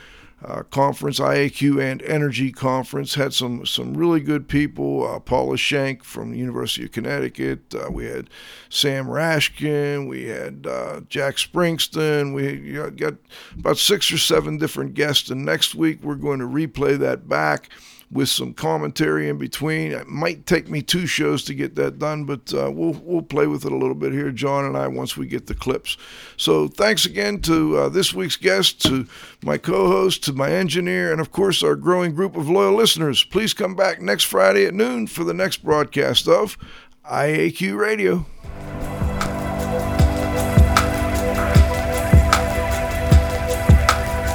uh, conference, IAQ and Energy conference. Had some some really good people. Uh, Paula Schenck from the University of Connecticut. Uh, we had Sam Rashkin. We had uh, Jack Springston. We got about six or seven different guests. And next week we're going to replay that back with some commentary in between. It might take me two shows to get that done, but uh, we'll we'll play with it a little bit here, John and I, once we get the clips. So thanks again to uh, this week's guest, to my co-host, to my engineer, and of course our growing group of loyal listeners. Please come back next Friday at noon for the next broadcast of IAQ Radio.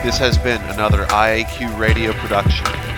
This has been another IAQ radio production.